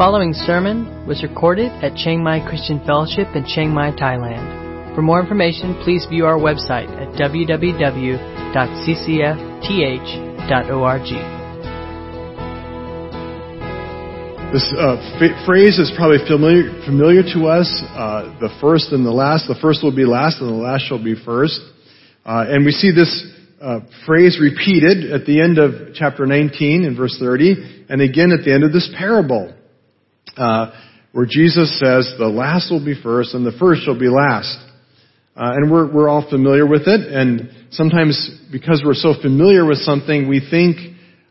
following sermon was recorded at Chiang Mai Christian Fellowship in Chiang Mai, Thailand. For more information, please view our website at www.ccfth.org. This uh, f- phrase is probably familiar, familiar to us. Uh, the first and the last. The first will be last, and the last shall be first. Uh, and we see this uh, phrase repeated at the end of chapter 19 in verse 30, and again at the end of this parable uh, where Jesus says, the last will be first and the first shall be last. Uh, and we're, we're all familiar with it, and sometimes because we're so familiar with something, we think,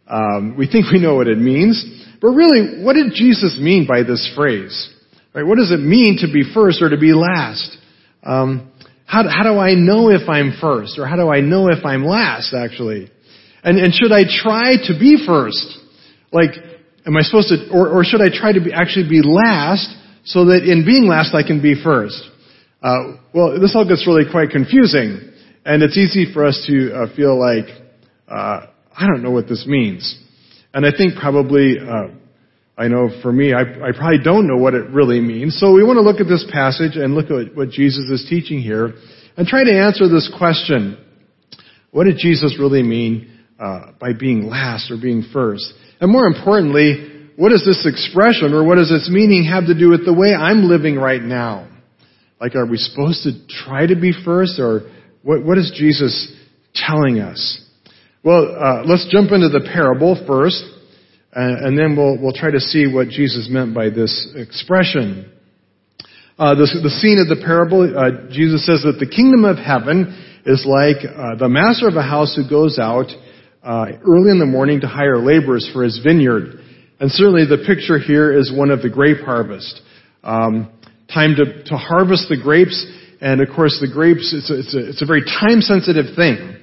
um, we think we know what it means. But really, what did Jesus mean by this phrase? Right? What does it mean to be first or to be last? Um, how, how do I know if I'm first, or how do I know if I'm last, actually? And, and should I try to be first? Like, Am I supposed to, or, or should I try to be, actually be last so that in being last I can be first? Uh, well, this all gets really quite confusing, and it's easy for us to uh, feel like uh, I don't know what this means, and I think probably uh, I know for me I, I probably don't know what it really means. So we want to look at this passage and look at what Jesus is teaching here, and try to answer this question: What did Jesus really mean uh, by being last or being first? And more importantly, what does this expression or what does its meaning have to do with the way I'm living right now? Like, are we supposed to try to be first or what, what is Jesus telling us? Well, uh, let's jump into the parable first, and then we'll, we'll try to see what Jesus meant by this expression. Uh, the, the, scene of the parable, uh, Jesus says that the kingdom of heaven is like uh, the master of a house who goes out uh, early in the morning to hire laborers for his vineyard. And certainly the picture here is one of the grape harvest. Um, time to, to harvest the grapes, and of course the grapes, it's a, it's a, it's a very time sensitive thing.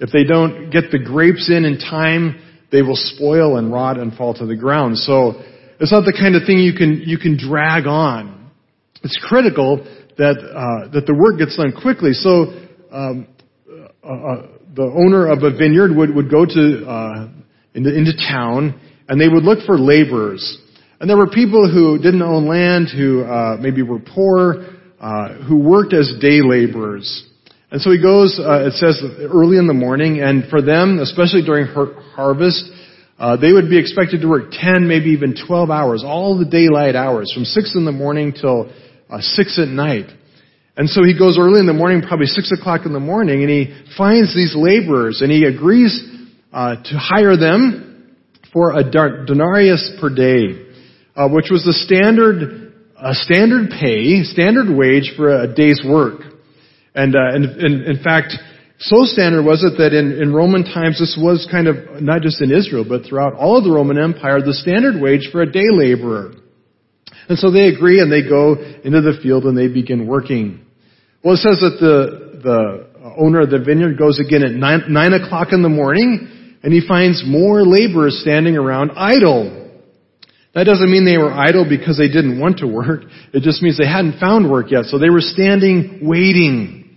If they don't get the grapes in in time, they will spoil and rot and fall to the ground. So it's not the kind of thing you can, you can drag on. It's critical that, uh, that the work gets done quickly. So, um, uh, uh the owner of a vineyard would, would go to, uh, into, into town and they would look for laborers. And there were people who didn't own land, who uh, maybe were poor, uh, who worked as day laborers. And so he goes, uh, it says early in the morning, and for them, especially during har- harvest, uh, they would be expected to work 10, maybe even 12 hours, all the daylight hours, from 6 in the morning till uh, 6 at night. And so he goes early in the morning, probably six o'clock in the morning, and he finds these laborers and he agrees uh, to hire them for a denarius per day, uh, which was the standard uh, standard pay, standard wage for a day's work. And, uh, and, and in fact, so standard was it that in, in Roman times this was kind of not just in Israel, but throughout all of the Roman Empire, the standard wage for a day laborer. And so they agree and they go into the field and they begin working. Well, it says that the, the owner of the vineyard goes again at nine, nine o'clock in the morning and he finds more laborers standing around idle. That doesn't mean they were idle because they didn't want to work. It just means they hadn't found work yet. So they were standing waiting.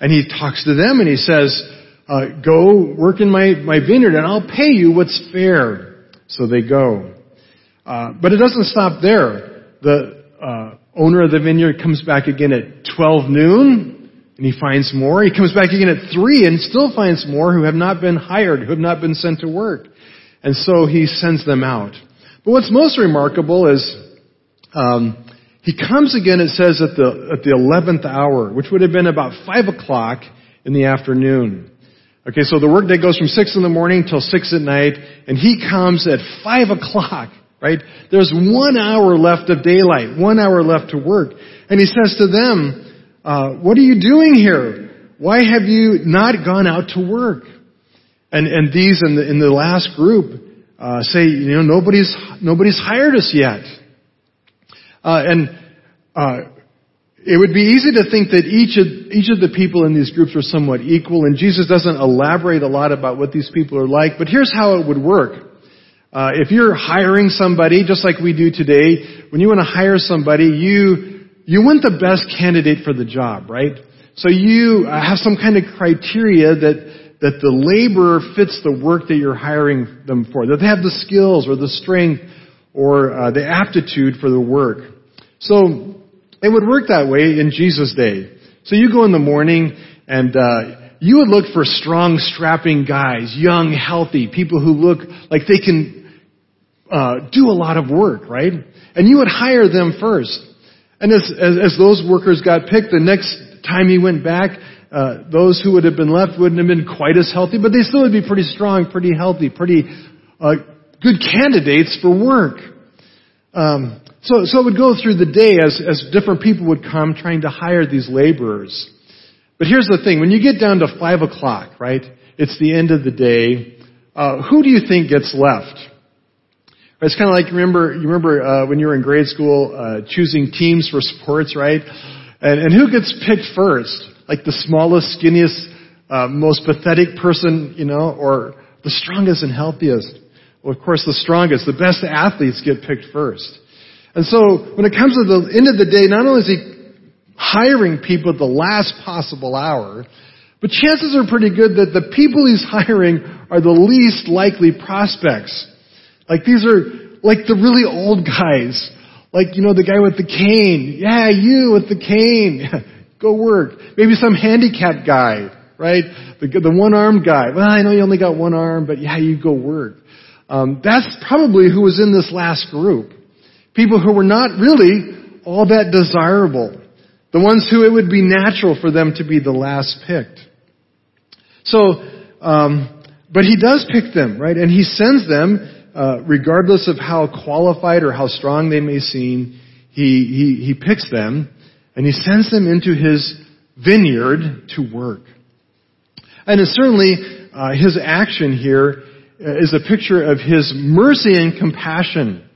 And he talks to them and he says, uh, go work in my, my vineyard and I'll pay you what's fair. So they go. Uh, but it doesn't stop there. The, uh, owner of the vineyard comes back again at 12 noon and he finds more. He comes back again at 3 and still finds more who have not been hired, who have not been sent to work. And so he sends them out. But what's most remarkable is um, he comes again, it says, at the, at the 11th hour, which would have been about 5 o'clock in the afternoon. Okay, so the workday goes from 6 in the morning till 6 at night, and he comes at 5 o'clock right? There's one hour left of daylight, one hour left to work. And he says to them, uh, what are you doing here? Why have you not gone out to work? And, and these in the, in the last group, uh, say, you know, nobody's, nobody's hired us yet. Uh, and, uh, it would be easy to think that each of, each of the people in these groups are somewhat equal, and Jesus doesn't elaborate a lot about what these people are like, but here's how it would work. Uh, if you're hiring somebody, just like we do today, when you want to hire somebody, you you want the best candidate for the job, right? So you uh, have some kind of criteria that that the laborer fits the work that you're hiring them for, that they have the skills or the strength or uh, the aptitude for the work. So it would work that way in Jesus' day. So you go in the morning and uh, you would look for strong, strapping guys, young, healthy, people who look like they can uh, do a lot of work, right? And you would hire them first. And as, as, as those workers got picked, the next time he went back, uh, those who would have been left wouldn't have been quite as healthy, but they still would be pretty strong, pretty healthy, pretty uh, good candidates for work. Um, so, so it would go through the day as, as different people would come trying to hire these laborers. But here's the thing: when you get down to five o'clock, right? It's the end of the day. Uh, who do you think gets left? It's kind of like remember you remember uh, when you were in grade school uh, choosing teams for sports, right? And, and who gets picked first? Like the smallest, skinniest, uh, most pathetic person, you know, or the strongest and healthiest? Well, of course, the strongest, the best athletes get picked first. And so, when it comes to the end of the day, not only is he hiring people at the last possible hour, but chances are pretty good that the people he's hiring are the least likely prospects. Like these are like the really old guys. Like, you know, the guy with the cane. Yeah, you with the cane. Go work. Maybe some handicapped guy, right? The, the one-armed guy. Well, I know you only got one arm, but yeah, you go work. Um, that's probably who was in this last group. People who were not really all that desirable. The ones who it would be natural for them to be the last picked. So, um, but he does pick them, right? And he sends them uh, regardless of how qualified or how strong they may seem, he, he, he picks them and he sends them into his vineyard to work. And certainly uh, his action here uh, a picture of his mercy and compassion.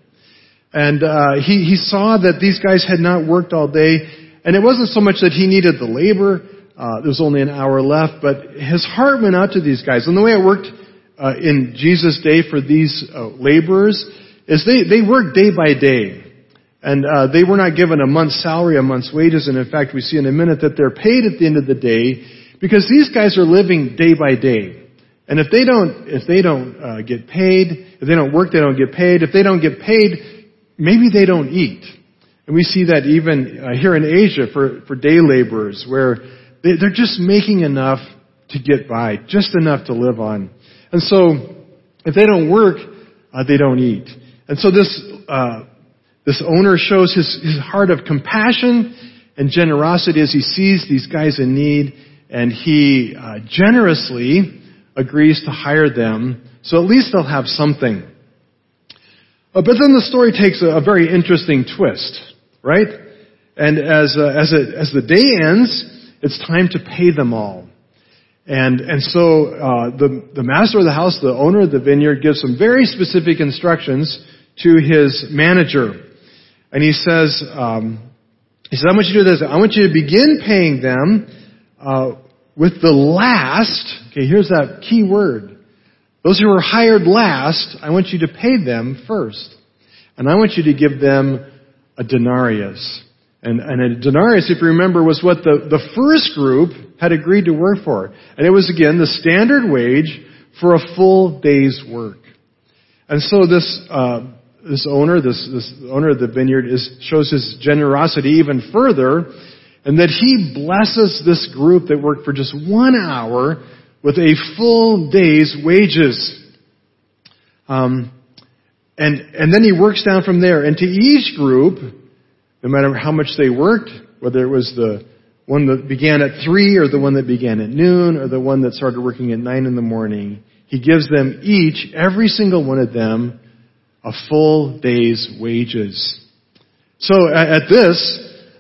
And uh, he, he saw that these guys had not worked all day, and it wasn't so much that he needed the labor. Uh, there was only an hour left, but his heart went out to these guys. And the way it worked uh, in Jesus' day for these uh, laborers is they, they worked day by day. And uh, they were not given a month's salary, a month's wages, and in fact we see in a minute that they're paid at the end of the day because these guys are living day by day. And if they don't, if they don't uh, get paid, if they don't work, they don't get paid. If they don't get paid, maybe they don't eat. And we see that even uh, here in Asia for, for day laborers where they, they're just making enough to get by, just enough to live on. And so, if they don't work, uh, they don't eat. And so this, uh, this owner shows his, his heart of compassion and generosity as he sees these guys in need, and he uh, generously agrees to hire them, so at least they'll have something. Uh, but then the story takes a, a very interesting twist, right? And as, uh, as, it, as the day ends, it's time to pay them all. And, and so uh, the, the master of the house, the owner of the vineyard, gives some very specific instructions to his manager. And he says, um, he says, I want you to do this. I want you to begin paying them uh, with the last. Okay, here's that key word. Those who were hired last, I want you to pay them first. And I want you to give them a denarius. And, and a denarius, if you remember, was what the, the first group had agreed to work for. And it was again the standard wage for a full day's work. And so this, uh, this owner, this, this owner of the vineyard is, shows his generosity even further and that he blesses this group that worked for just one hour with a full day's wages. Um, and, and then he works down from there. And to each group, no matter how much they worked, whether it was the one that began at three or the one that began at noon or the one that started working at nine in the morning, he gives them each, every single one of them, a full day's wages. So at, this,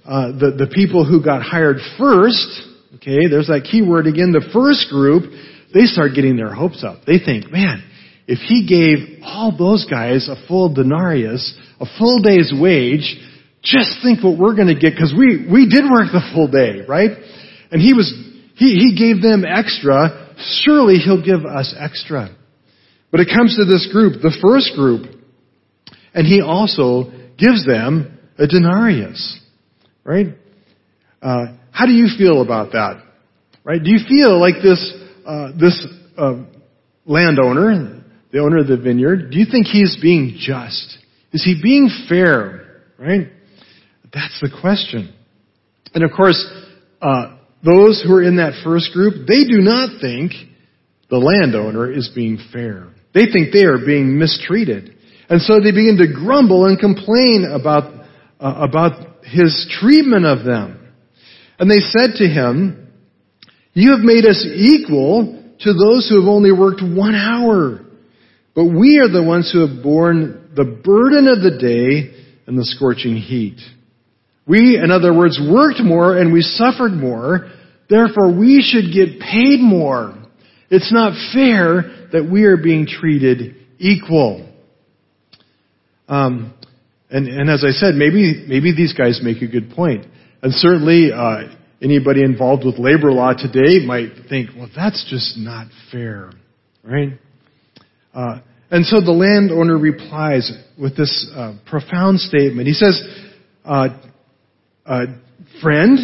uh, the, the people who got hired first, okay, there's that key word again, the first group, they start getting their hopes up. They think, man, if he gave all those guys a full denarius, a full day's wage, just think what we're going to get because we, we did work the full day, right? And he was, he, he gave them extra. Surely he'll give us extra. But it comes to this group, the first group, and he also gives them a denarius, right? Uh, how do you feel about that? Right? Do you feel like this, uh, this uh, landowner, the owner of the vineyard, do you think he's being just Is he being fair? Right? That's the question. And of course, uh, those who are in that first group, they do not think the landowner is being fair. They think they are being mistreated. And so they begin to grumble and complain about, uh, about his treatment of them. And they said to him, You have made us equal to those who have only worked one hour. But we are the ones who have borne the burden of the day and the scorching heat. We, in other words, worked more and we suffered more. Therefore, we should get paid more. It's not fair that we are being treated equal. Um, and, and as I said, maybe maybe these guys make a good point. And certainly, uh, anybody involved with labor law today might think, well, that's just not fair, right? Uh, and so the landowner replies with this uh, profound statement. He says, uh, uh, "Friend,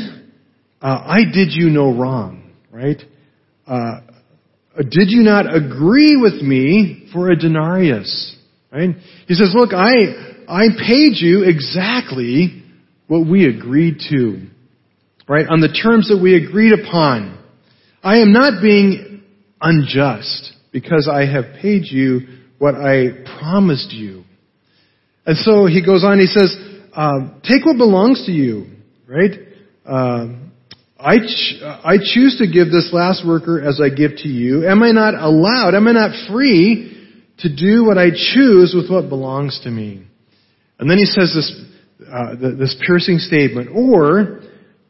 uh, I did you no wrong, right? did you not agree with me for a denarius?" Right? He says, "Look, I I paid you exactly what we agreed to. Right? On the terms that we agreed upon. I am not being unjust because I have paid you what I promised you. And so he goes on, he says, uh, take what belongs to you, right? Uh, I, ch- I choose to give this last worker as I give to you. Am I not allowed, am I not free to do what I choose with what belongs to me? And then he says this, uh, this piercing statement, or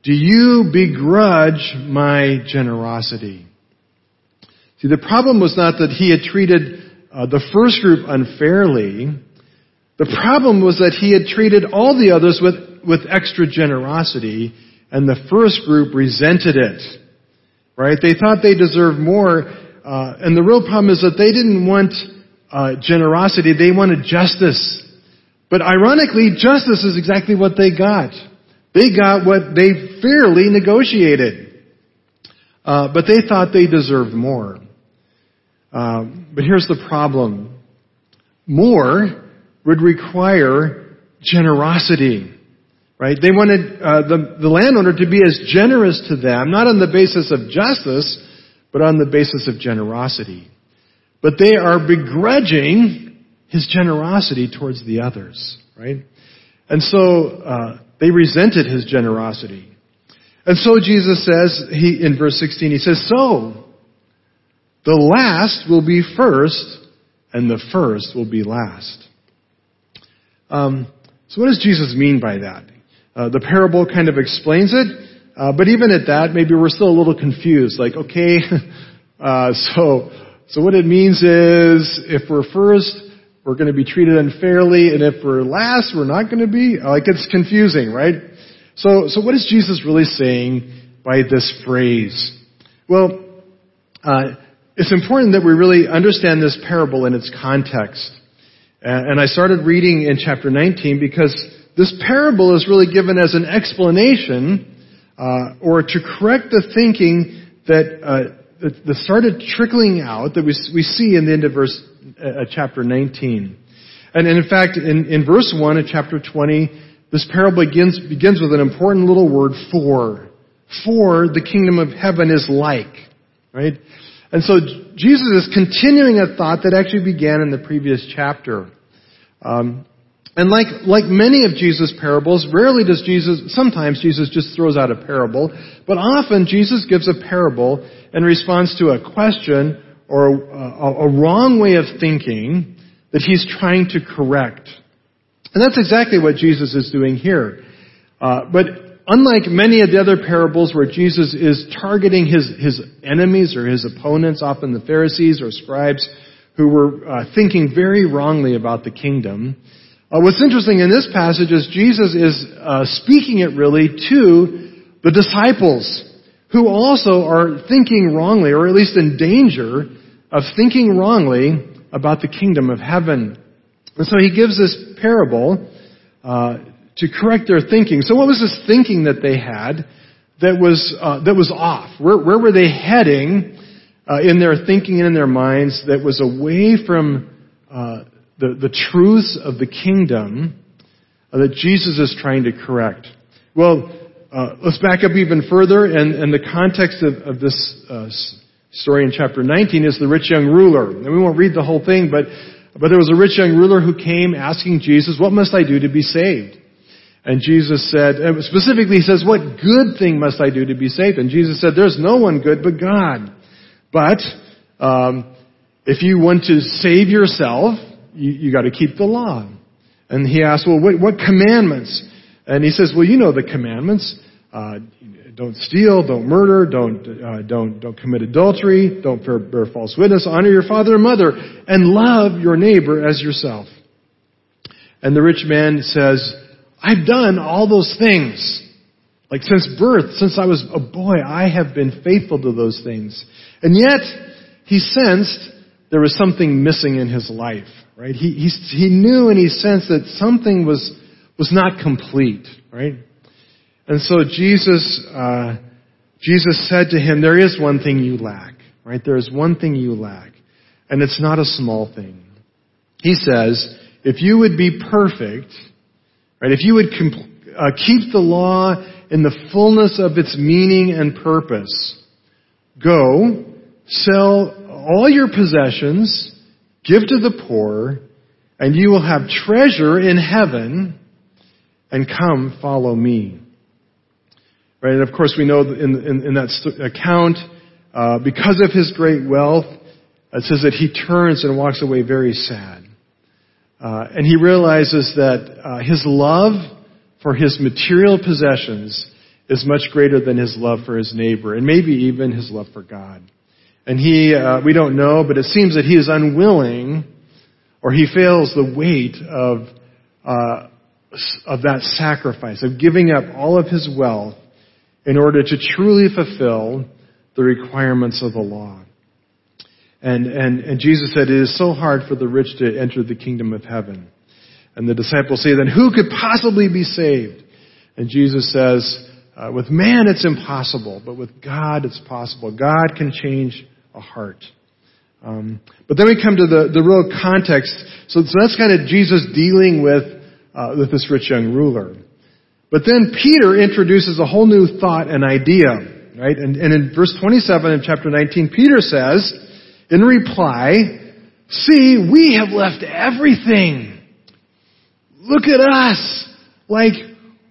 do you begrudge my generosity? See, the problem was not that he had treated uh, the first group unfairly. The problem was that he had treated all the others with, with extra generosity, and the first group resented it. Right? They thought they deserved more, uh, and the real problem is that they didn't want uh, generosity, they wanted justice. But ironically, justice is exactly what they got. They got what they fairly negotiated. Uh, but they thought they deserved more. Uh, but here's the problem. More would require generosity. Right? They wanted uh, the, the landowner to be as generous to them, not on the basis of justice, but on the basis of generosity. But they are begrudging his generosity towards the others, right? And so uh, they resented his generosity. And so Jesus says, he, in verse 16, he says, So, the last will be first, and the first will be last. Um, so what does Jesus mean by that? Uh, the parable kind of explains it, uh, but even at that, maybe we're still a little confused. Like, okay, uh, so so what it means is if we're first, we're going to be treated unfairly, and if we're last, we're not going to be. Like it's confusing, right? So, so what is Jesus really saying by this phrase? Well, uh, it's important that we really understand this parable in its context. And I started reading in chapter 19 because this parable is really given as an explanation uh, or to correct the thinking that, uh, that, that started trickling out that we, we see in the end of verse uh, chapter 19. And, and in fact, in, in verse 1 of chapter 20, this parable begins, begins with an important little word, for. For the kingdom of heaven is like. Right? And so Jesus is continuing a thought that actually began in the previous chapter. Um, and like, like many of Jesus' parables, rarely does Jesus, sometimes Jesus just throws out a parable, but often Jesus gives a parable in response to a question or a, a, wrong way of thinking that he's trying to correct. And that's exactly what Jesus is doing here. Uh, but unlike many of the other parables where Jesus is targeting his, his enemies or his opponents, often the Pharisees or scribes, who were uh, thinking very wrongly about the kingdom, uh, what's interesting in this passage is Jesus is uh, speaking it really to the disciples who also are thinking wrongly, or at least in danger of thinking wrongly about the kingdom of heaven. And so he gives this parable uh, to correct their thinking. So what was this thinking that they had that was uh, that was off? Where, where were they heading uh, in their thinking and in their minds that was away from uh, the, the truths of the kingdom uh, that Jesus is trying to correct. Well, uh, let's back up even further, and, and the context of, of this uh, story in chapter 19 is the rich young ruler. And we won't read the whole thing, but, but there was a rich young ruler who came asking Jesus, what must I do to be saved? And Jesus said, specifically he says, what good thing must I do to be saved? And Jesus said, there's no one good but God. But, um, if you want to save yourself, you, you gotta keep the law. And he asked, well, what, what commandments? And he says, well, you know the commandments. Uh, don't steal, don't murder, don't, uh, don't, don't commit adultery, don't bear, bear false witness, honor your father and mother, and love your neighbor as yourself. And the rich man says, I've done all those things. Like since birth, since I was a boy, I have been faithful to those things. And yet, he sensed there was something missing in his life, right? He, he, he knew and he sensed that something was, was not complete, right? And so Jesus, uh, Jesus said to him, there is one thing you lack, right? There is one thing you lack. And it's not a small thing. He says, if you would be perfect, right, if you would comp- uh, keep the law in the fullness of its meaning and purpose, go, sell all your possessions, give to the poor, and you will have treasure in heaven, and come follow me. Right? And of course we know in, in, in that account, uh, because of his great wealth, it says that he turns and walks away very sad. Uh, and he realizes that uh, his love for his material possessions is much greater than his love for his neighbor, and maybe even his love for God. And he, uh, we don't know, but it seems that he is unwilling, or he fails the weight of uh, of that sacrifice of giving up all of his wealth in order to truly fulfill the requirements of the law. And, and, and Jesus said, it is so hard for the rich to enter the kingdom of heaven. And the disciples say, then who could possibly be saved? And Jesus says, uh, with man it's impossible, but with God it's possible. God can change a heart. Um, but then we come to the, the real context. So, so that's kind of Jesus dealing with, uh, with this rich young ruler. But then Peter introduces a whole new thought and idea, right? And, and in verse 27 of chapter 19, Peter says, in reply, see, we have left everything. Look at us. Like,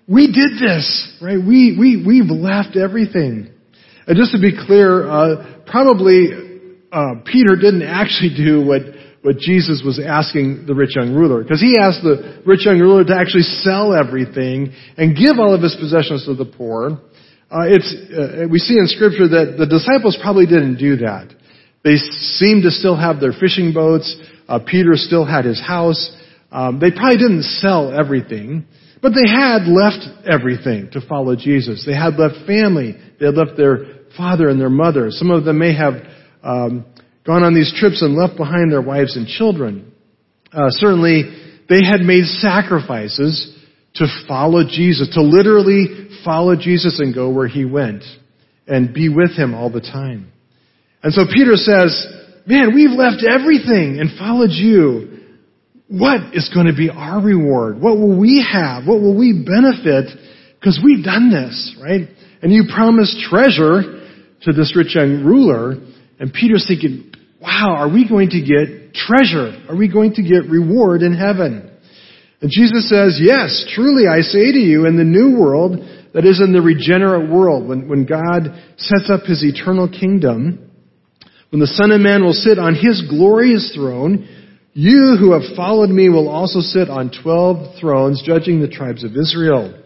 we did this, right? We, we, we've left everything. And just to be clear, uh, probably uh, Peter didn't actually do what what Jesus was asking the rich young ruler. Because he asked the rich young ruler to actually sell everything and give all of his possessions to the poor. Uh, it's, uh, we see in scripture that the disciples probably didn't do that. They seemed to still have their fishing boats. Uh, Peter still had his house. Um, they probably didn't sell everything, but they had left everything to follow Jesus. They had left family. They had left their father and their mother. Some of them may have um, gone on these trips and left behind their wives and children. Uh, certainly, they had made sacrifices to follow Jesus, to literally follow Jesus and go where he went and be with him all the time. And so Peter says, man, we've left everything and followed you. What is going to be our reward? What will we have? What will we benefit? Because we've done this, right? And you promised treasure to this rich young ruler. And Peter's thinking, wow, are we going to get treasure? Are we going to get reward in heaven? And Jesus says, yes, truly I say to you, in the new world, that is in the regenerate world, when, when God sets up his eternal kingdom, when the Son of Man will sit on his glorious throne, you who have followed me will also sit on twelve thrones, judging the tribes of Israel.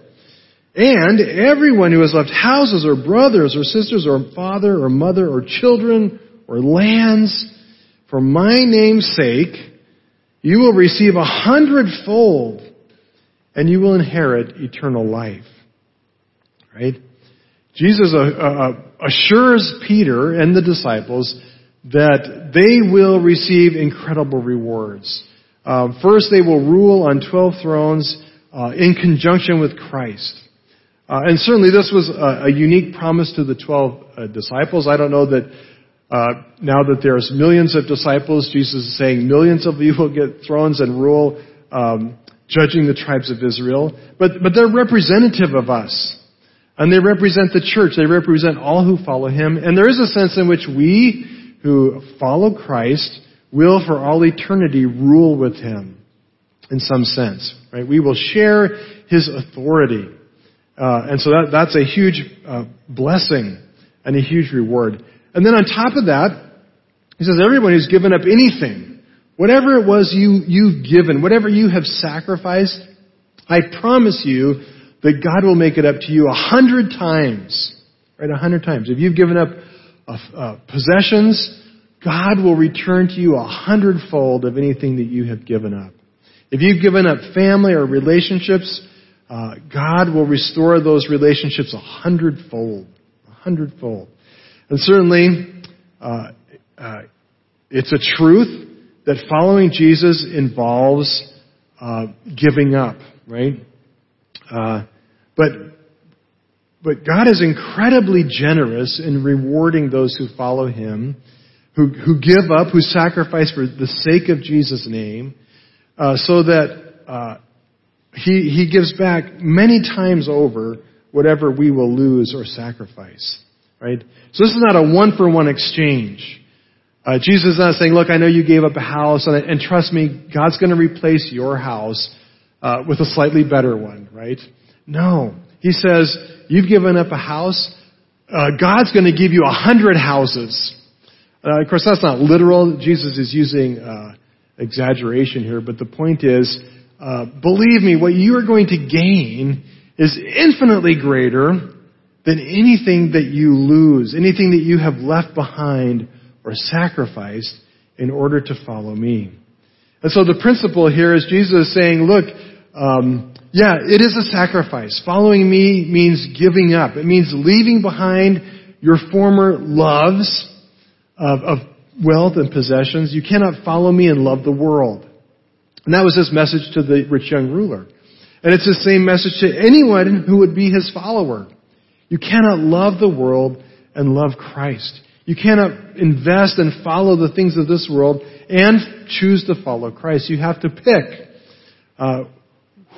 And everyone who has left houses or brothers or sisters or father or mother or children or lands for my name's sake, you will receive a hundredfold and you will inherit eternal life. Right? Jesus uh, uh, assures Peter and the disciples that they will receive incredible rewards. Uh, first, they will rule on 12 thrones uh, in conjunction with Christ. Uh, and certainly this was a, a, unique promise to the 12 uh, disciples. I don't know that Uh, now that there's millions of disciples, Jesus is saying millions of you will get thrones and rule, um, judging the tribes of Israel. But, but they're representative of us. And they represent the church. They represent all who follow him. And there is a sense in which we who follow Christ will for all eternity rule with him in some sense, right? We will share his authority. Uh, and so that, that's a huge uh, blessing and a huge reward. And then on top of that, he says, everyone who's given up anything, whatever it was you, you've given, whatever you have sacrificed, I promise you that God will make it up to you a hundred times. Right, a hundred times. If you've given up uh, uh possessions, God will return to you a hundredfold of anything that you have given up. If you've given up family or relationships, uh, God will restore those relationships a hundredfold. A hundredfold. And certainly, uh, uh, it's a truth that following Jesus involves uh, giving up, right? Uh, but but God is incredibly generous in rewarding those who follow Him, who who give up, who sacrifice for the sake of Jesus' name, uh, so that uh, He He gives back many times over whatever we will lose or sacrifice. Right? So this is not a one for one exchange. Uh, Jesus is not saying, look, I know you gave up a house, and, and trust me, God's going to replace your house uh, with a slightly better one, right? No. He says, you've given up a house, uh, God's going to give you a hundred houses. Uh, of course, that's not literal. Jesus is using uh, exaggeration here, but the point is, uh, believe me, what you are going to gain is infinitely greater than anything that you lose, anything that you have left behind or sacrificed in order to follow me. And so the principle here is Jesus is saying, look, um, yeah, it is a sacrifice. Following me means giving up. It means leaving behind your former loves of, of wealth and possessions. You cannot follow me and love the world. And that was his message to the rich young ruler. And it's the same message to anyone who would be his follower. You cannot love the world and love Christ. You cannot invest and follow the things of this world and choose to follow Christ. You have to pick uh,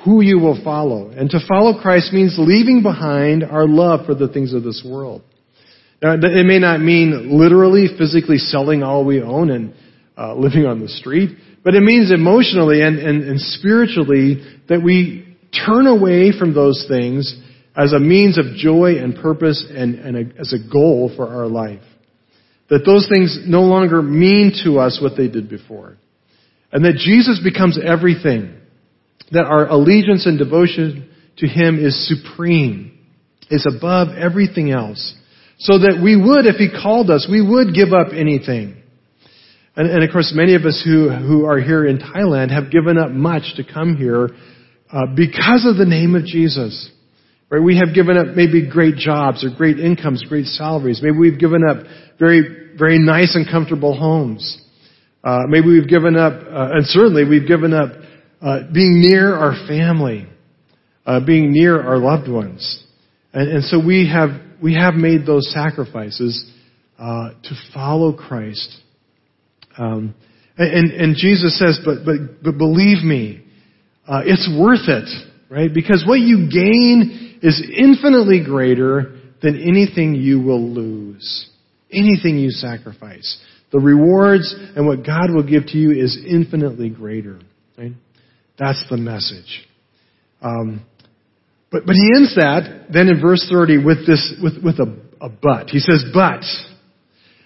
who you will follow. And to follow Christ means leaving behind our love for the things of this world. Now, it may not mean literally, physically selling all we own and uh, living on the street, but it means emotionally and, and, and spiritually that we turn away from those things as a means of joy and purpose and, and a, as a goal for our life. That those things no longer mean to us what they did before. And that Jesus becomes everything. That our allegiance and devotion to Him is supreme, is above everything else. So that we would, if He called us, we would give up anything. And, and of course, many of us who, who are here in Thailand have given up much to come here uh, because of the name of Jesus. Right? We have given up maybe great jobs or great incomes, great salaries. Maybe we've given up very, very nice and comfortable homes. Uh, maybe we've given up, uh, and certainly we've given up uh, being near our family, uh, being near our loved ones, and, and, so we have we have made those sacrifices uh, to follow Christ. Um, and, and, Jesus says, but but but believe me, uh, it's worth it, right? Because what you gain is infinitely greater than anything you will lose, anything you sacrifice. The rewards and what God will give to you is infinitely greater. Right? That's the message. Um, but, but he ends that then in verse 30 with this, with, with a, a but. He says, but.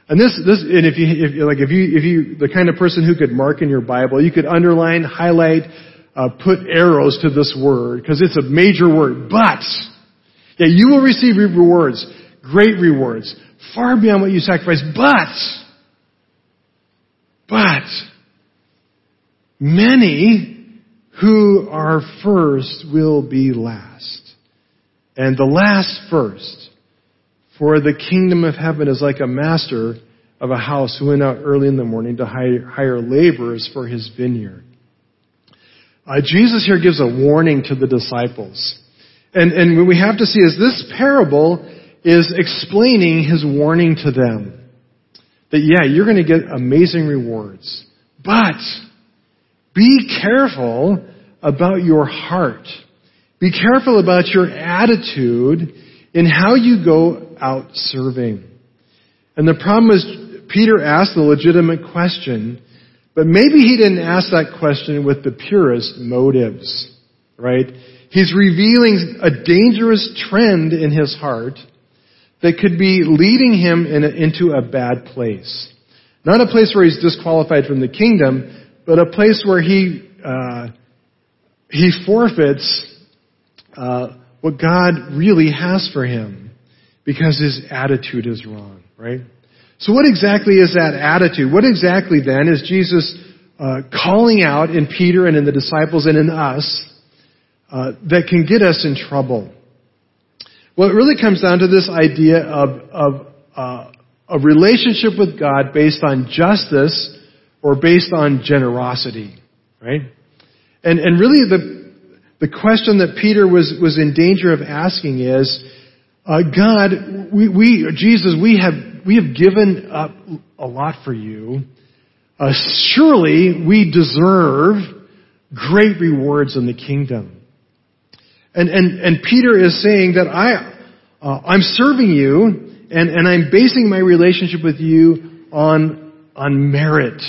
And this, this, and if you, if, like, if you, if you, the kind of person who could mark in your Bible, you could underline, highlight, uh, put arrows to this word, because it's a major word. But. Yeah, you will receive rewards, great rewards, far beyond what you sacrifice. But, but, many who are first will be last. And the last first. For the kingdom of heaven is like a master of a house who went out early in the morning to hire, laborers for his vineyard. Uh, Jesus here gives a warning to the disciples. And, and what we have to see is this parable is explaining his warning to them. that yeah, you're going to get amazing rewards. But be careful about your heart. Be careful about your attitude in how you go out serving. And the problem is Peter asked a legitimate question, but maybe he didn't ask that question with the purest motives, right? He's revealing a dangerous trend in his heart that could be leading him in a, into a bad place. Not a place where he's disqualified from the kingdom, but a place where he uh, he forfeits uh, what God really has for him because his attitude is wrong, right? So what exactly is that attitude? What exactly then is Jesus uh, calling out in Peter and in the disciples and in us uh, that can get us in trouble? Well, it really comes down to this idea of, of uh, a relationship with God based on justice or based on generosity, right? And, and really the, the question that Peter was, was in danger of asking is, uh, God, we, we, Jesus, we have, we have given up a lot for you. Uh, surely we deserve great rewards in the kingdom. And, and, and Peter is saying that I, uh, I'm serving you and, and I'm basing my relationship with you on, on merit,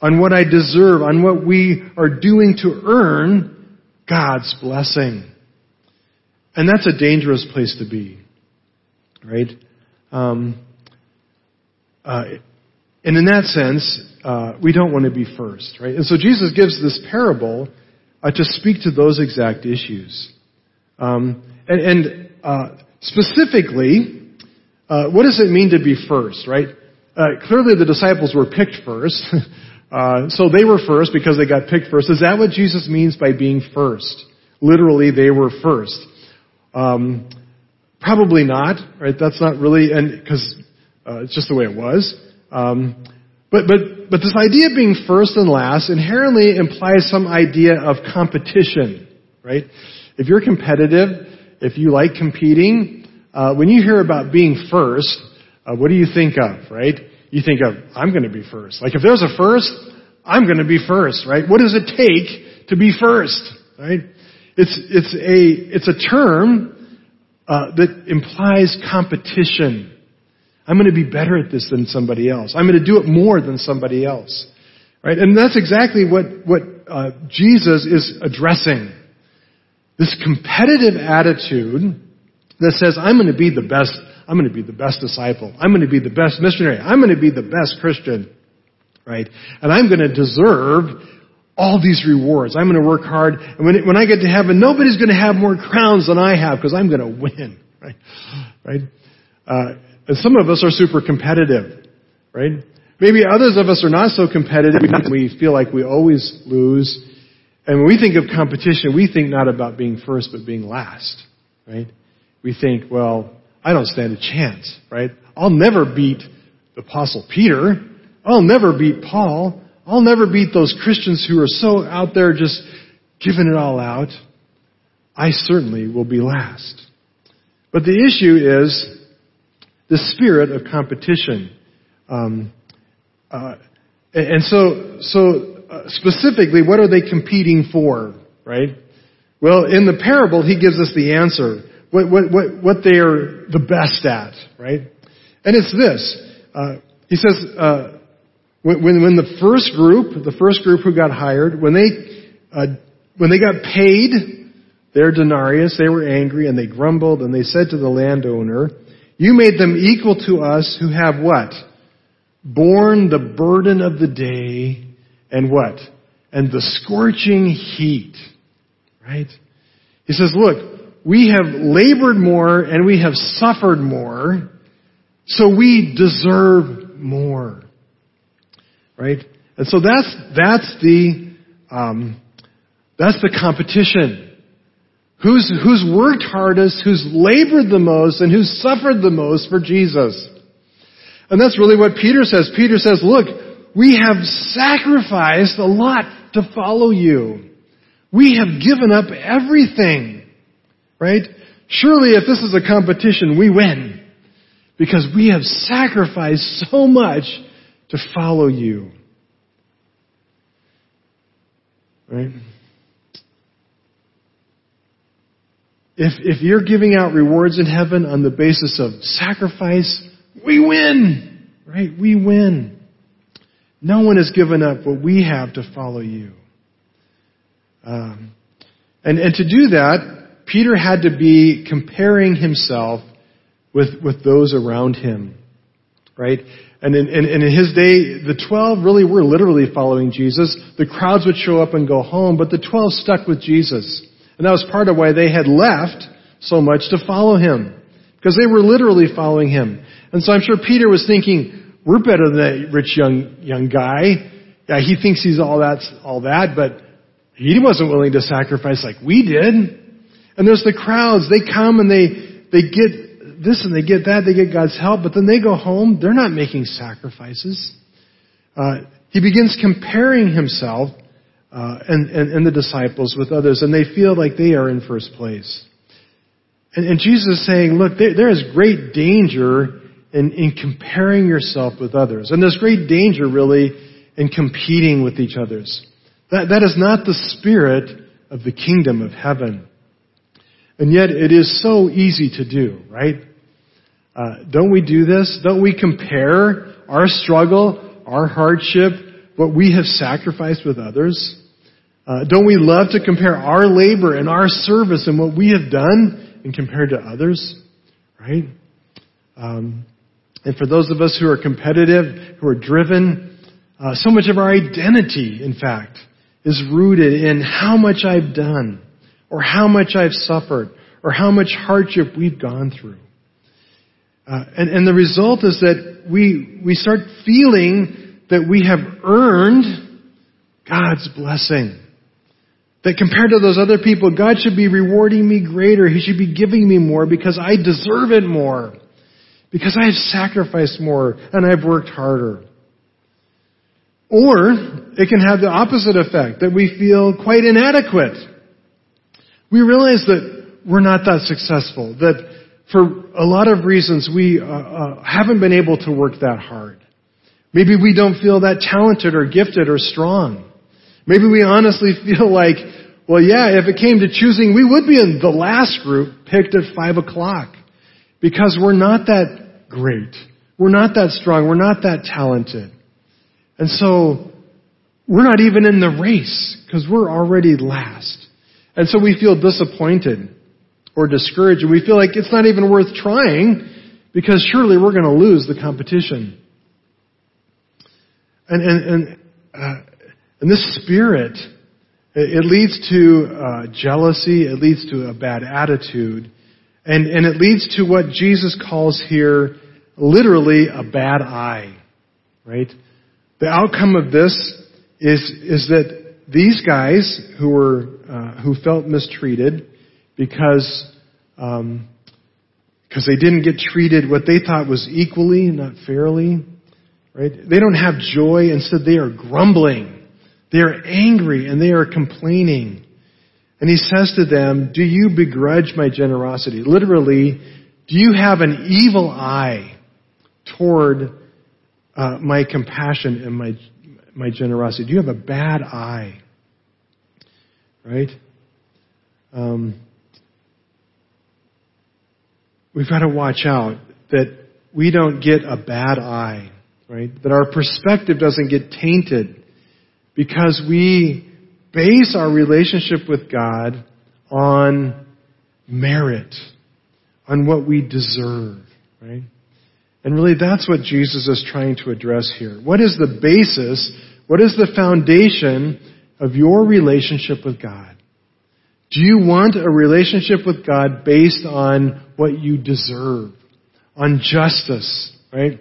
on what I deserve, on what we are doing to earn God's blessing. And that's a dangerous place to be, right? Um, uh, and in that sense, uh, we don't want to be first, right? And so Jesus gives this parable uh, to speak to those exact issues. Um, and, and uh, specifically, uh, what does it mean to be first, right? Uh, clearly, the disciples were picked first, so they were first because they got picked first. Is that what Jesus means by being first? Literally, they were first. Um, probably not, right? That's not really, and because it's just the way it was. Um, but, but, but this idea of being first and last inherently implies some idea of competition, right? If you're competitive, if you like competing, uh, when you hear about being first, uh, what do you think of, right? You think of, I'm going to be first. Like if there's a first, I'm going to be first, right? What does it take to be first, right? It's, it's a, it's a term uh, that implies competition. I'm going to be better at this than somebody else. I'm going to do it more than somebody else. Right? And that's exactly what, what uh, Jesus is addressing. This competitive attitude that says, I'm going to be the best, I'm going to be the best disciple. I'm going to be the best missionary. I'm going to be the best Christian. Right? And I'm going to deserve all these rewards. I'm going to work hard. And when, when I get to heaven, nobody's going to have more crowns than I have because I'm going to win. Right? Right? Uh, and some of us are super competitive, right? Maybe others of us are not so competitive. We feel like we always lose. And when we think of competition, we think not about being first, but being last, right? We think, well, I don't stand a chance, right? I'll never beat the apostle Peter. I'll never beat Paul. I'll never beat those Christians who are so out there just giving it all out. I certainly will be last. But the issue is, the spirit of competition. Um, uh, and so, so uh, specifically, what are they competing for, right? Well, in the parable, he gives us the answer. What, what, what, what they are the best at, right? And it's this. Uh, he says, uh, when, when the first group, the first group who got hired, when they, uh, when they got paid their denarius, they were angry and they grumbled and they said to the landowner, you made them equal to us who have what? Borne the burden of the day and what? And the scorching heat. Right? He says, look, we have labored more and we have suffered more, so we deserve more. Right? And so that's, that's the, um, that's the competition. Who's, who's worked hardest, who's labored the most, and who's suffered the most for Jesus. And that's really what Peter says. Peter says, look, we have sacrificed a lot to follow you. We have given up everything. Right? Surely if this is a competition, we win. because we have sacrificed so much to follow you. Right? If, if you're giving out rewards in heaven on the basis of sacrifice, we win. Right? We win. No one has given up what we have to follow you. Um, and, and to do that, Peter had to be comparing himself with, with those around him. Right? And in, in, in, his day, the 12 really were literally following Jesus. The crowds would show up and go home, but the 12 stuck with Jesus. And that was part of why they had left so much to follow him. Because they were literally following him. And so I'm sure Peter was thinking, we're better than that rich young, young guy. Yeah, he thinks he's all that, all that, but he wasn't willing to sacrifice like we did. And there's the crowds. They come and they, they get this and they get that. They get God's help, but then they go home. They're not making sacrifices. Uh, he begins comparing himself uh, and, and, and, the disciples with others, and they feel like they are in first place. And, and Jesus is saying, look, there, there is great danger in, in comparing yourself with others. And there's great danger, really, in competing with each others. That, that is not the spirit of the kingdom of heaven. And yet it is so easy to do, right? Uh, don't we do this? Don't we compare our struggle, our hardship, what we have sacrificed with others? Uh, don't we love to compare our labor and our service and what we have done and compared to others? Right? Um, and for those of us who are competitive, who are driven, uh, so much of our identity, in fact, is rooted in how much I've done, or how much I've suffered, or how much hardship we've gone through. Uh, and, and the result is that we, we start feeling that we have earned God's blessing. That compared to those other people, God should be rewarding me greater. He should be giving me more because I deserve it more. Because I have sacrificed more and I've worked harder. Or it can have the opposite effect, that we feel quite inadequate. We realize that we're not that successful, that for a lot of reasons we uh, uh, haven't been able to work that hard. Maybe we don't feel that talented or gifted or strong. Maybe we honestly feel like, well yeah, if it came to choosing, we would be in the last group picked at five o'clock. Because we're not that great. We're not that strong. We're not that talented. And so, we're not even in the race because we're already last. And so we feel disappointed or discouraged and we feel like it's not even worth trying because surely we're going to lose the competition. And, and, and, uh, and this spirit, it, leads to uh, jealousy, it leads to a bad attitude, and, and it leads to what Jesus calls here literally a bad eye, right? The outcome of this is, is that these guys who were, uh, who felt mistreated because, um, because they didn't get treated what they thought was equally, not fairly, right? They don't have joy. Instead, they are grumbling. They are angry and they are complaining. And he says to them, do you begrudge my generosity? Literally, do you have an evil eye toward uh, my compassion and my my generosity? Do you have a bad eye? Right? Um, we've got to watch out that we don't get a bad eye, right? That our perspective doesn't get tainted because we base our relationship with God on merit, on what we deserve, right? And really that's what Jesus is trying to address here. What is the basis, what is the foundation of your relationship with God? Do you want a relationship with God based on what you deserve? On justice, right?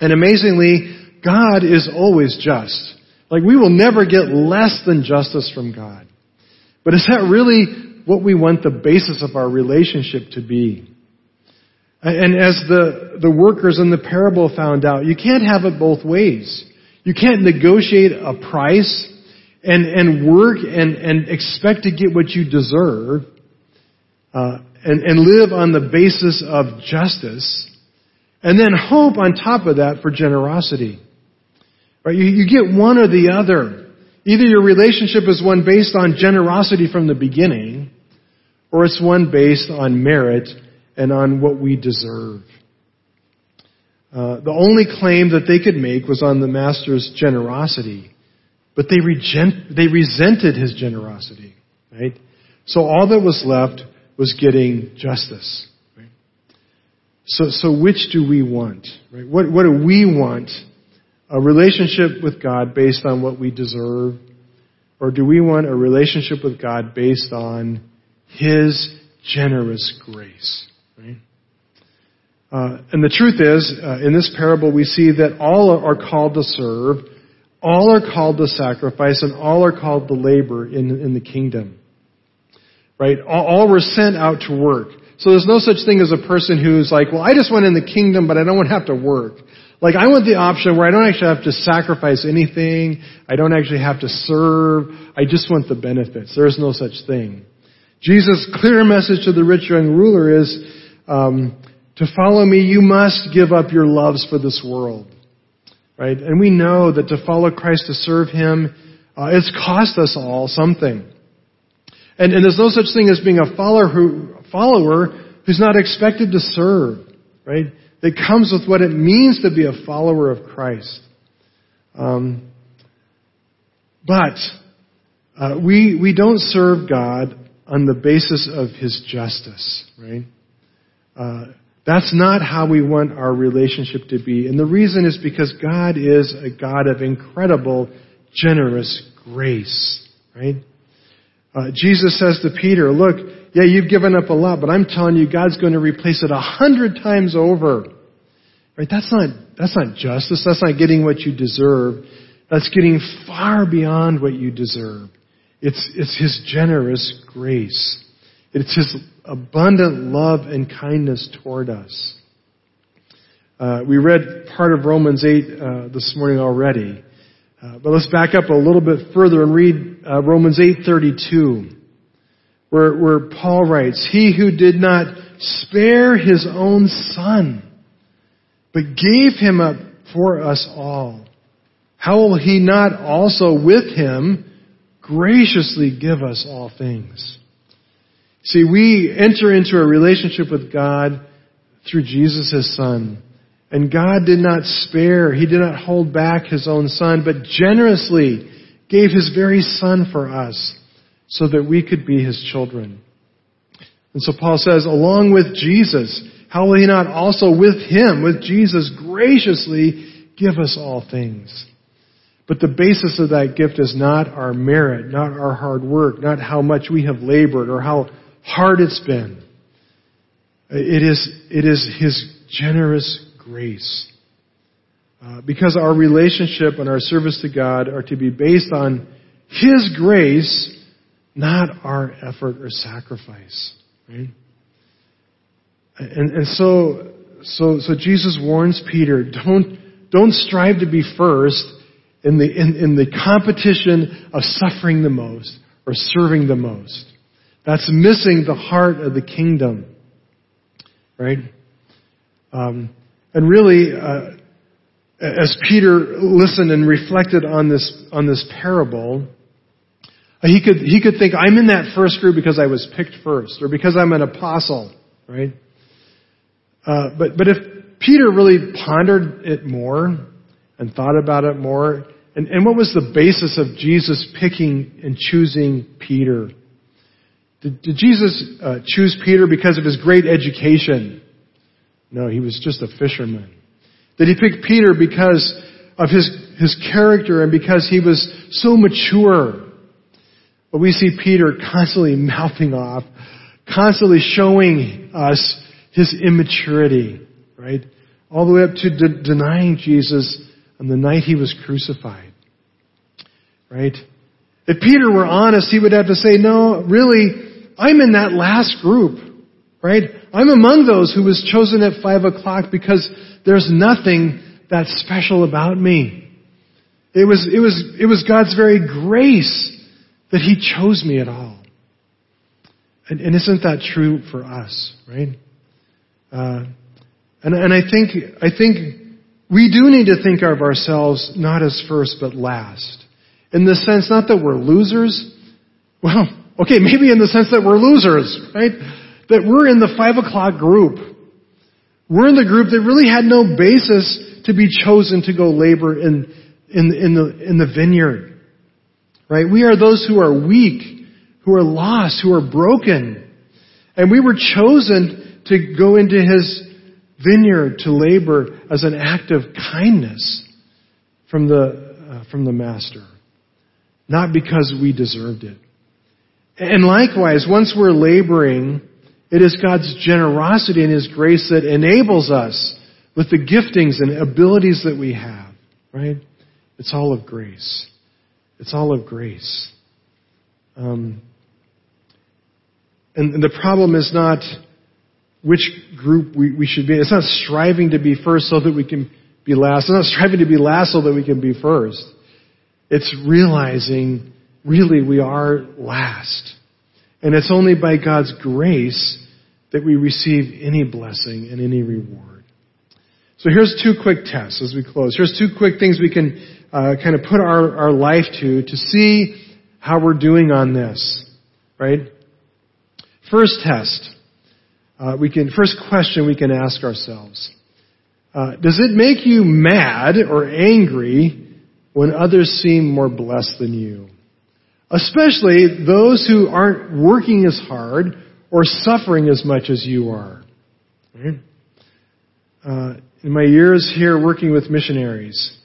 And amazingly, God is always just. Like we will never get less than justice from God. But is that really what we want the basis of our relationship to be? And as the, the workers in the parable found out, you can't have it both ways. You can't negotiate a price and, and work and, and expect to get what you deserve uh, and, and live on the basis of justice And then hope on top of that for generosity. Right? You, you get one or the other. Either your relationship is one based on generosity from the beginning, or it's one based on merit and on what we deserve. Uh, the only claim that they could make was on the master's generosity, but they, regent, they resented his generosity, right? So all that was left was getting justice. So, so which do we want? Right? What, what do we want? A relationship with God based on what we deserve, or do we want a relationship with God based on His generous grace? Right? Uh, and the truth is, uh, in this parable, we see that all are called to serve, all are called to sacrifice, and all are called to labor in, in the kingdom. Right? All, all were sent out to work. So there's no such thing as a person who's like, well, I just went in the kingdom, but I don't want to have to work. Like, I want the option where I don't actually have to sacrifice anything. I don't actually have to serve. I just want the benefits. There is no such thing. Jesus' clear message to the rich young ruler is, um, to follow me, you must give up your loves for this world. Right? And we know that to follow Christ, to serve Him, uh, it's cost us all something. And, and there's no such thing as being a follower, who, follower who's not expected to serve. Right? It comes with what it means to be a follower of Christ. Um, but uh, we we don't serve God on the basis of His justice, right? Uh, that's not how we want our relationship to be. And the reason is because God is a God of incredible, generous grace. Right? Uh, Jesus says to Peter, look, yeah, you've given up a lot, but I'm telling you, God's going to replace it a hundred times over. Right? That's not, that's not justice. That's not getting what you deserve. That's getting far beyond what you deserve. It's, it's His generous grace. It's His abundant love and kindness toward us. Uh, we read part of Romans 8 uh, this morning already. Uh, but let's back up a little bit further and read uh, Romans 8:32, where, where Paul writes, "He who did not spare his own son, but gave him up for us all, how will he not also with him graciously give us all things?" See, we enter into a relationship with God through Jesus, His Son. And God did not spare, He did not hold back His own Son, but generously gave His very Son for us so that we could be His children. And so Paul says, along with Jesus, how will He not also with Him, with Jesus, graciously give us all things? But the basis of that gift is not our merit, not our hard work, not how much we have labored or how hard it's been. It is, it is His generous grace. Uh, because our relationship and our service to God are to be based on His grace, not our effort or sacrifice. Right? And, and so, so, so Jesus warns Peter, don't, don't strive to be first in the, in, in the competition of suffering the most or serving the most. That's missing the heart of the kingdom. Right? Um, and really, uh, as Peter listened and reflected on this, on this parable, he could, he could think, I'm in that first group because I was picked first, or because I'm an apostle, right? Uh, but, but if Peter really pondered it more and thought about it more, and, and what was the basis of Jesus picking and choosing Peter? Did, did Jesus uh, choose Peter because of his great education? No, he was just a fisherman. Did he pick Peter because of his, his character and because he was so mature? But we see Peter constantly mouthing off, constantly showing us his immaturity, right? All the way up to de- denying Jesus on the night he was crucified, right? If Peter were honest, he would have to say, no, really, I'm in that last group, right? I'm among those who was chosen at five o'clock because there's nothing that's special about me. It was, it was, it was God's very grace that He chose me at all. And, and isn't that true for us, right? Uh, And, and I think, I think we do need to think of ourselves not as first but last. In the sense, not that we're losers. Well, okay, maybe in the sense that we're losers, right? That we're in the five o'clock group. We're in the group that really had no basis to be chosen to go labor in, in, in the, in the vineyard. Right? We are those who are weak, who are lost, who are broken. And we were chosen to go into His vineyard to labor as an act of kindness from the, uh, from the Master. Not because we deserved it. And likewise, once we're laboring, it is God's generosity and His grace that enables us with the giftings and abilities that we have, right? It's all of grace. It's all of grace. Um, and the problem is not which group we, we should be. It's not striving to be first so that we can be last. It's not striving to be last so that we can be first. It's realizing really we are last. And it's only by God's grace that we receive any blessing and any reward. So here's two quick tests as we close. Here's two quick things we can uh, kind of put our, our life to to see how we're doing on this. Right? First test. Uh, we can first question we can ask ourselves: uh, Does it make you mad or angry when others seem more blessed than you? Especially those who aren't working as hard or suffering as much as you are. Uh, in my years here working with missionaries,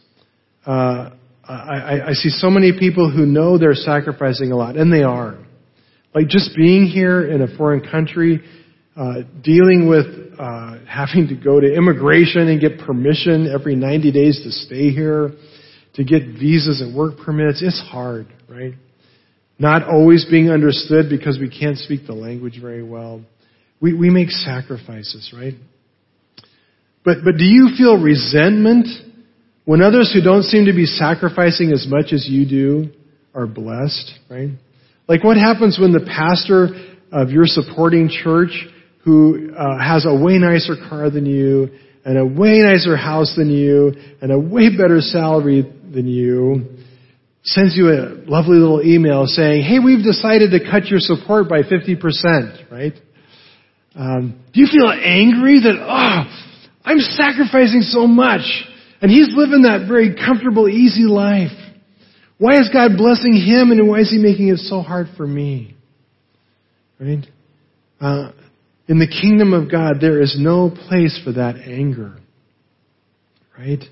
uh, I, I, see so many people who know they're sacrificing a lot, and they are. Like just being here in a foreign country, uh, dealing with uh, having to go to immigration and get permission every 90 days to stay here, to get visas and work permits, it's hard, right? Not always being understood because we can't speak the language very well. We, we make sacrifices, right? But, but do you feel resentment when others who don't seem to be sacrificing as much as you do are blessed, right? Like what happens when the pastor of your supporting church who uh, has a way nicer car than you and a way nicer house than you and a way better salary than you sends you a lovely little email saying, hey, we've decided to cut your support by 50%, right? Um, do you feel angry that, oh, I'm sacrificing so much and he's living that very comfortable, easy life? Why is God blessing him and why is he making it so hard for me? Right? Uh, in the kingdom of God, there is no place for that anger. Right?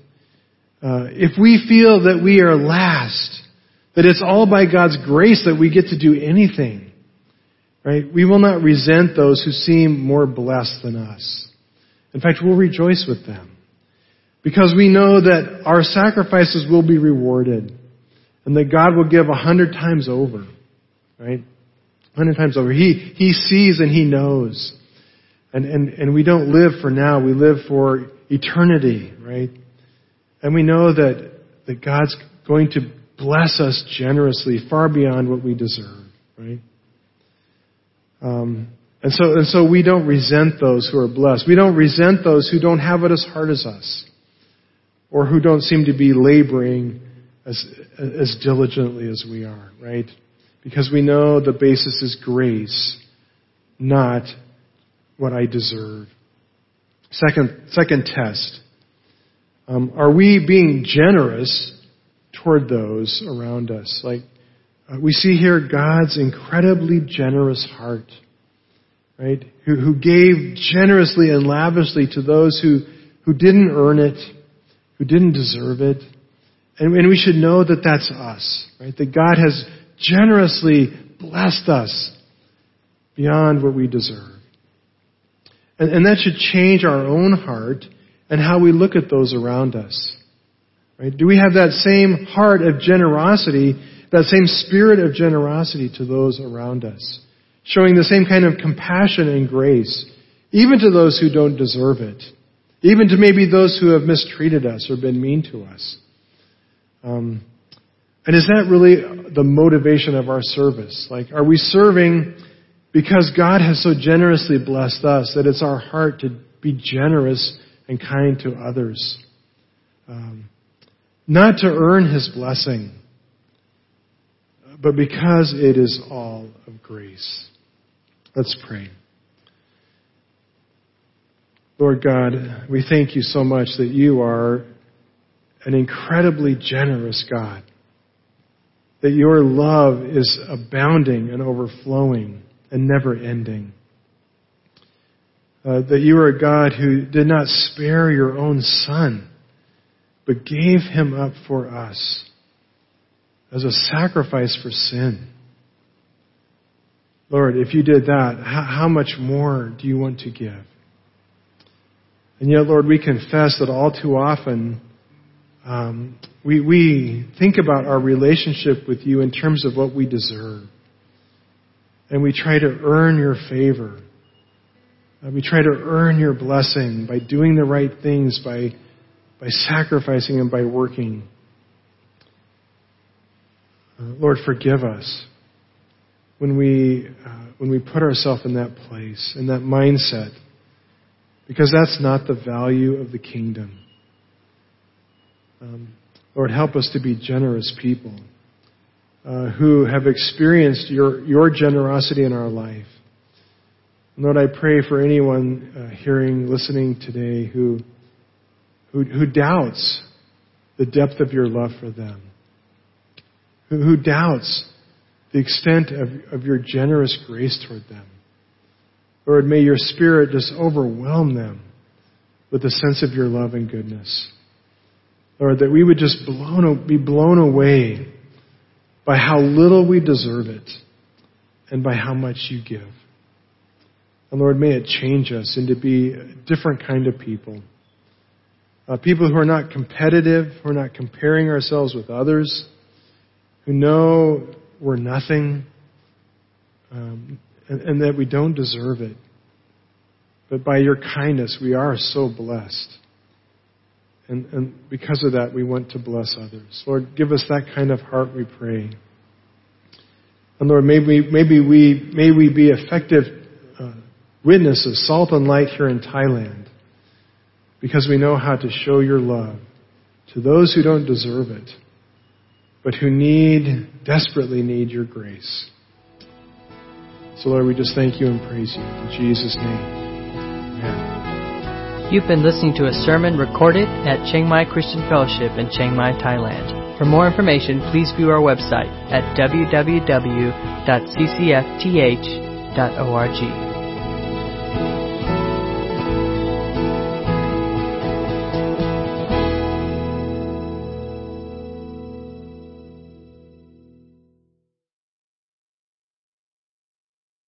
Uh, if we feel that we are last, that it's all by God's grace that we get to do anything. Right? We will not resent those who seem more blessed than us. In fact, we'll rejoice with them. Because we know that our sacrifices will be rewarded. And that God will give a hundred times over. Right? A hundred times over. He, He sees and He knows. And, and, and we don't live for now. We live for eternity. Right? And we know that, that God's going to bless us generously, far beyond what we deserve, right? Um, and so, and so we don't resent those who are blessed. We don't resent those who don't have it as hard as us, or who don't seem to be laboring as, as diligently as we are, right? Because we know the basis is grace, not what I deserve. Second, second test. Um, are we being generous toward those around us. Like uh, we see here God's incredibly generous heart, right? Who, who gave generously and lavishly to those who, who didn't earn it, who didn't deserve it. And, and we should know that that's us, right? That God has generously blessed us beyond what we deserve. And, and that should change our own heart and how we look at those around us. Right? Do we have that same heart of generosity, that same spirit of generosity to those around us? Showing the same kind of compassion and grace, even to those who don't deserve it. Even to maybe those who have mistreated us or been mean to us. Um, and is that really the motivation of our service? Like, are we serving because God has so generously blessed us that it's our heart to be generous and kind to others. Um, not to earn His blessing, but because it is all of grace. Let's pray. Lord God, we thank you so much that you are an incredibly generous God. That your love is abounding and overflowing and never ending. Uh, that you are a God who did not spare your own Son, but gave him up for us as a sacrifice for sin. Lord, if you did that, how, much more do you want to give? And yet, Lord, we confess that all too often um, we, we think about our relationship with you in terms of what we deserve. And we try to earn your favor. Uh, we try to earn your blessing by doing the right things, by, by sacrificing and by working. Uh, Lord, forgive us when we, uh, when we put ourselves in that place, in that mindset, because that's not the value of the kingdom. Um, Lord, help us to be generous people uh, who have experienced your, your generosity in our life. Lord, I pray for anyone uh, hearing, listening today who, who, who doubts the depth of your love for them, who, who doubts the extent of, of your generous grace toward them. Lord, may your Spirit just overwhelm them with a sense of your love and goodness. Lord, that we would just blown, be blown away by how little we deserve it and by how much you give. And Lord, may it change us into be a different kind of people. Uh, people who are not competitive, who are not comparing ourselves with others, who know we're nothing, um, and, and that we don't deserve it. But by your kindness, we are so blessed. And, and because of that, we want to bless others. Lord, give us that kind of heart, we pray. And Lord, maybe, maybe we, may we be effective uh, witnesses, salt and light here in Thailand, because we know how to show your love to those who don't deserve it, but who need, desperately need your grace. So Lord, we just thank you and praise you. In Jesus' name. Amen. You've been listening to a sermon recorded at Chiang Mai Christian Fellowship in Chiang Mai, Thailand. For more information, please view our website at www.ccfth.org.